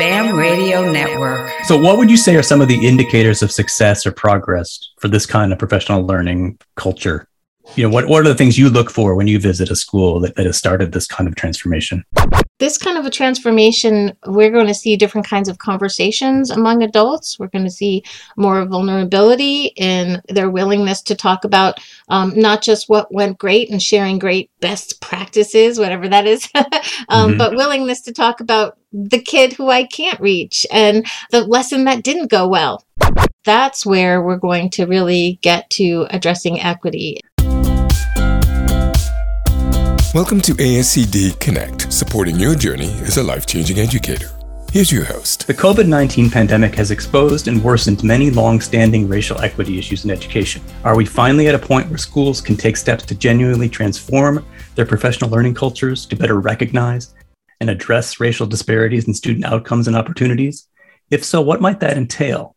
BAM Radio Network. So, what would you say are some of the indicators of success or progress for this kind of professional learning culture? You know, what, what are the things you look for when you visit a school that, that has started this kind of transformation? this kind of a transformation, we're going to see different kinds of conversations among adults. We're going to see more vulnerability in their willingness to talk about um, not just what went great and sharing great best practices, whatever that is, um, mm-hmm. but willingness to talk about the kid who I can't reach and the lesson that didn't go well. That's where we're going to really get to addressing equity. Welcome to ASCD Connect, supporting your journey as a life changing educator. Here's your host. The COVID 19 pandemic has exposed and worsened many long standing racial equity issues in education. Are we finally at a point where schools can take steps to genuinely transform their professional learning cultures to better recognize and address racial disparities in student outcomes and opportunities? If so, what might that entail?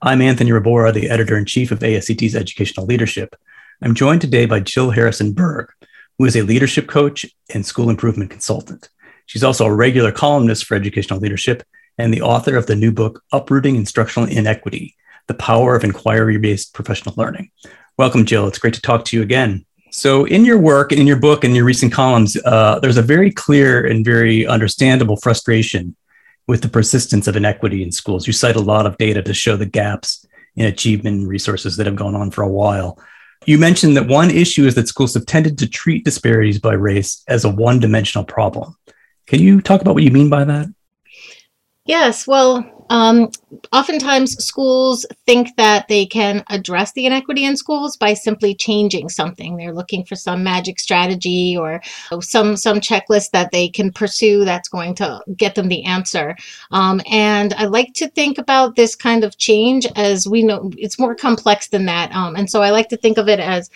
I'm Anthony Rebora, the editor in chief of ASCD's Educational Leadership. I'm joined today by Jill Harrison Berg, who is a leadership coach and school improvement consultant. She's also a regular columnist for educational leadership and the author of the new book, Uprooting Instructional Inequity The Power of Inquiry Based Professional Learning. Welcome, Jill. It's great to talk to you again. So, in your work, in your book, in your recent columns, uh, there's a very clear and very understandable frustration with the persistence of inequity in schools. You cite a lot of data to show the gaps in achievement and resources that have gone on for a while. You mentioned that one issue is that schools have tended to treat disparities by race as a one dimensional problem. Can you talk about what you mean by that? Yes. Well, um, oftentimes, schools think that they can address the inequity in schools by simply changing something. They're looking for some magic strategy or some some checklist that they can pursue that's going to get them the answer. Um, and I like to think about this kind of change as we know it's more complex than that. Um, and so I like to think of it as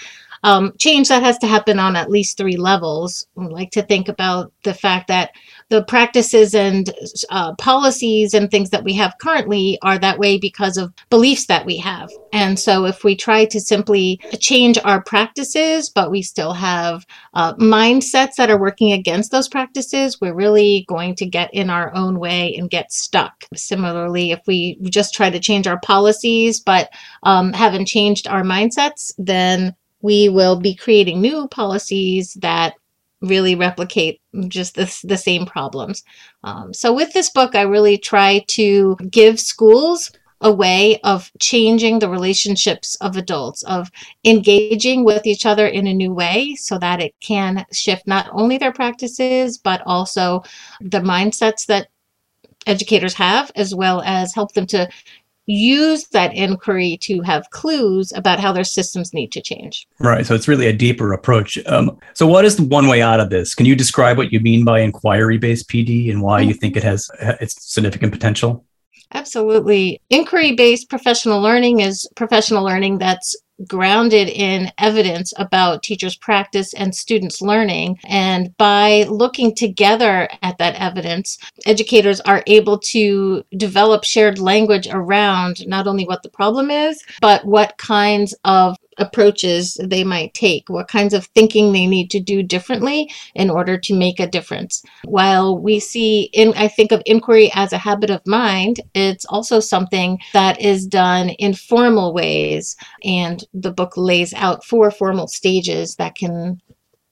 um, change that has to happen on at least three levels. I like to think about the fact that the practices and uh, policies and things that we have currently are that way because of beliefs that we have. And so, if we try to simply change our practices, but we still have uh, mindsets that are working against those practices, we're really going to get in our own way and get stuck. Similarly, if we just try to change our policies, but um, haven't changed our mindsets, then we will be creating new policies that really replicate just the, the same problems. Um, so, with this book, I really try to give schools a way of changing the relationships of adults, of engaging with each other in a new way so that it can shift not only their practices, but also the mindsets that educators have, as well as help them to use that inquiry to have clues about how their systems need to change. Right. So it's really a deeper approach. Um, so, what is the one way out of this? Can you describe what you mean by inquiry based PD and why you think it has its significant potential? Absolutely. Inquiry based professional learning is professional learning that's grounded in evidence about teachers' practice and students' learning. And by looking together at that evidence, educators are able to develop shared language around not only what the problem is, but what kinds of approaches they might take, what kinds of thinking they need to do differently in order to make a difference. While we see in I think of inquiry as a habit of mind, it's also something that is done in formal ways and the book lays out four formal stages that can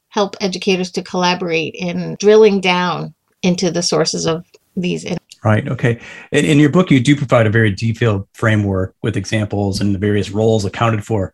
help educators to collaborate in drilling down into the sources of these Right. Okay. In, in, your book, you do provide a very detailed framework with examples and the various roles accounted for.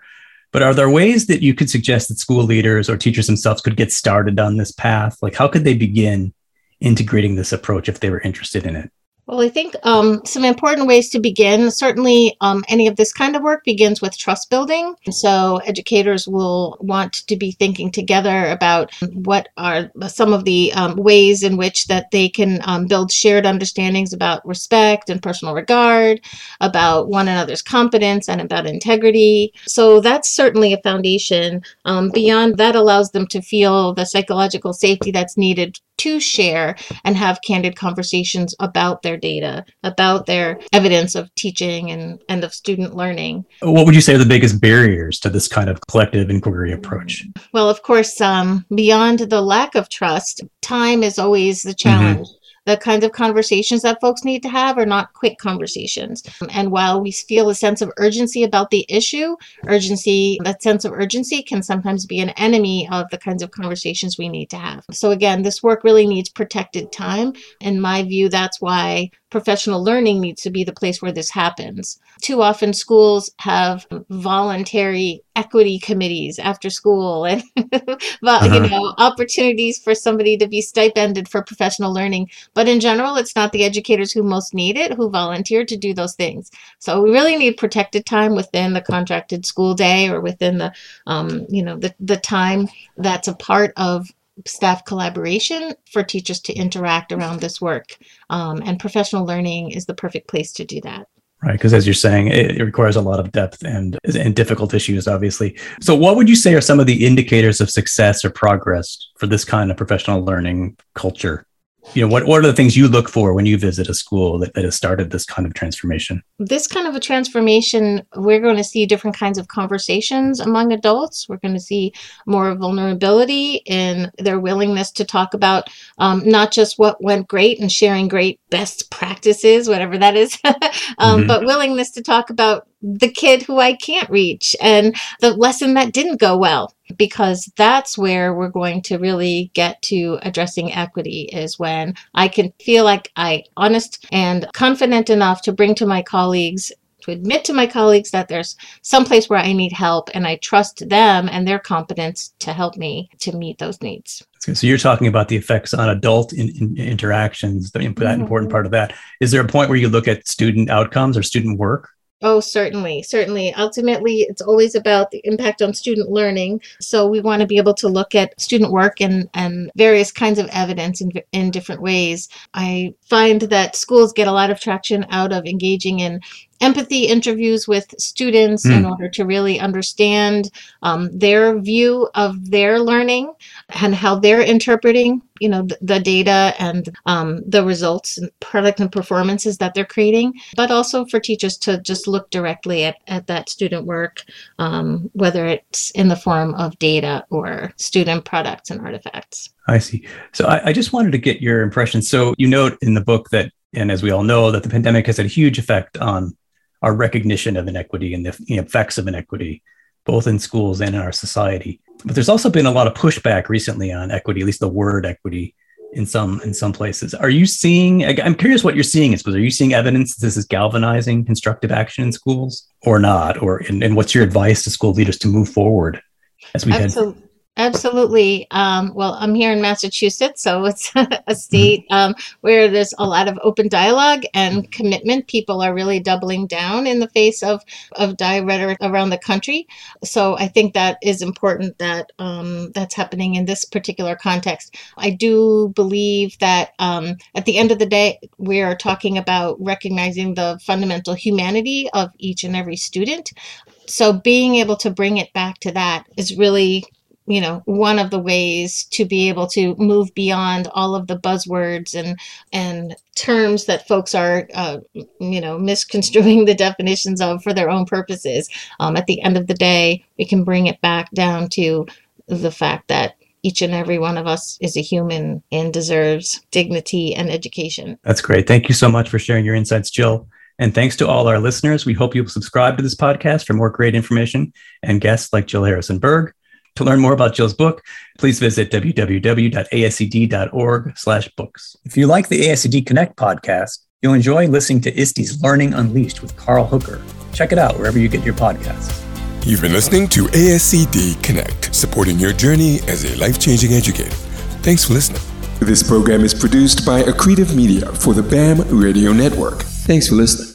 But are there ways that you could suggest that school leaders or teachers themselves could get started on this path? Like, how could they begin integrating this approach if they were interested in it? Well, I think um, some important ways to begin. Certainly, um, any of this kind of work begins with trust building. So, educators will want to be thinking together about what are some of the um, ways in which that they can um, build shared understandings about respect and personal regard, about one another's competence, and about integrity. So, that's certainly a foundation. Um, beyond that, allows them to feel the psychological safety that's needed to share and have candid conversations about their data, about their evidence of teaching and, and of student learning. What would you say are the biggest barriers to this kind of collective inquiry approach? Well, of course, um, beyond the lack of trust, time is always the mm-hmm. challenge. Mm-hmm the kinds of conversations that folks need to have are not quick conversations. And while we feel a sense of urgency about the issue, urgency, that sense of urgency can sometimes be an enemy of the kinds of conversations we need to have. So again, this work really needs protected time. In my view, that's why professional learning needs to be the place where this happens. Too often schools have voluntary equity committees after school and uh-huh. you know opportunities for somebody to be stipended for professional learning but in general it's not the educators who most need it who volunteer to do those things so we really need protected time within the contracted school day or within the um, you know the, the time that's a part of staff collaboration for teachers to interact around this work. Um, and professional learning is the perfect place to do that. Right, because as you're saying, it, it, requires a lot of depth and and difficult issues, obviously. So, what would you say are some of the indicators of success or progress for this kind of professional learning culture? You know what, what are the things you look for when you visit a school that, that has started this kind of transformation this kind of a transformation we're going to see different kinds of conversations among adults we're going to see more vulnerability in their willingness to talk about um, not just what went great and sharing great best practices whatever that is um, mm-hmm. but willingness to talk about the kid who I can't reach and the lesson that didn't go well because that's where we're going to really get to addressing equity is when I can feel like I honest and confident enough to bring to my colleagues to admit to my colleagues that there's some place where I need help and I trust them and their competence to help me to meet those needs. So you're talking about the effects on adult in, in interactions, the, that mm-hmm. important part of that. Is there a point where you look at student outcomes or student work? Oh, certainly, certainly. Ultimately, it's always about the impact on student learning. So we want to be able to look at student work and, and various kinds of evidence in, in different ways. I find that schools get a lot of traction out of engaging in empathy interviews with students mm. in hmm. order to really understand um, their view of their learning and how they're interpreting you know the, the data and um, the results and product and performances that they're creating but also for teachers to just look directly at, at that student work um, whether it's in the form of data or student products and artifacts. I see. So I, I just wanted to get your impression. So you note in the book that and as we all know that the pandemic has had a huge effect on our recognition of inequity and the effects of inequity, both in schools and in our society. But there's also been a lot of pushback recently on equity, at least the word equity in some in some places. Are you seeing? I'm curious what you're seeing is are you seeing evidence that this is galvanizing constructive action in schools or not? Or and, and what's your advice to school leaders to move forward as we head? Absolutely. Um, well, I'm here in Massachusetts, so it's a state um, where there's a lot of open dialogue and commitment. People are really doubling down in the face of of die rhetoric around the country. So I think that is important that um, that's happening in this particular context. I do believe that um, at the end of the day, we are talking about recognizing the fundamental humanity of each and every student. So being able to bring it back to that is really you know one of the ways to be able to move beyond all of the buzzwords and and terms that folks are uh, you know misconstruing the definitions of for their own purposes um, at the end of the day we can bring it back down to the fact that each and every one of us is a human and deserves dignity and education that's great thank you so much for sharing your insights jill and thanks to all our listeners. We hope you'll subscribe to this podcast for more great information and guests like Jill Harrison Berg. To learn more about Jill's book, please visit www.ascd.org/books. If you like the ASCD Connect podcast, you'll enjoy listening to ISTE's Learning Unleashed with Carl Hooker. Check it out wherever you get your podcasts. You've been listening to ASCD Connect, supporting your journey as a life-changing educator. Thanks for listening. This program is produced by Accretive Media for the BAM Radio Network. Thanks for listening.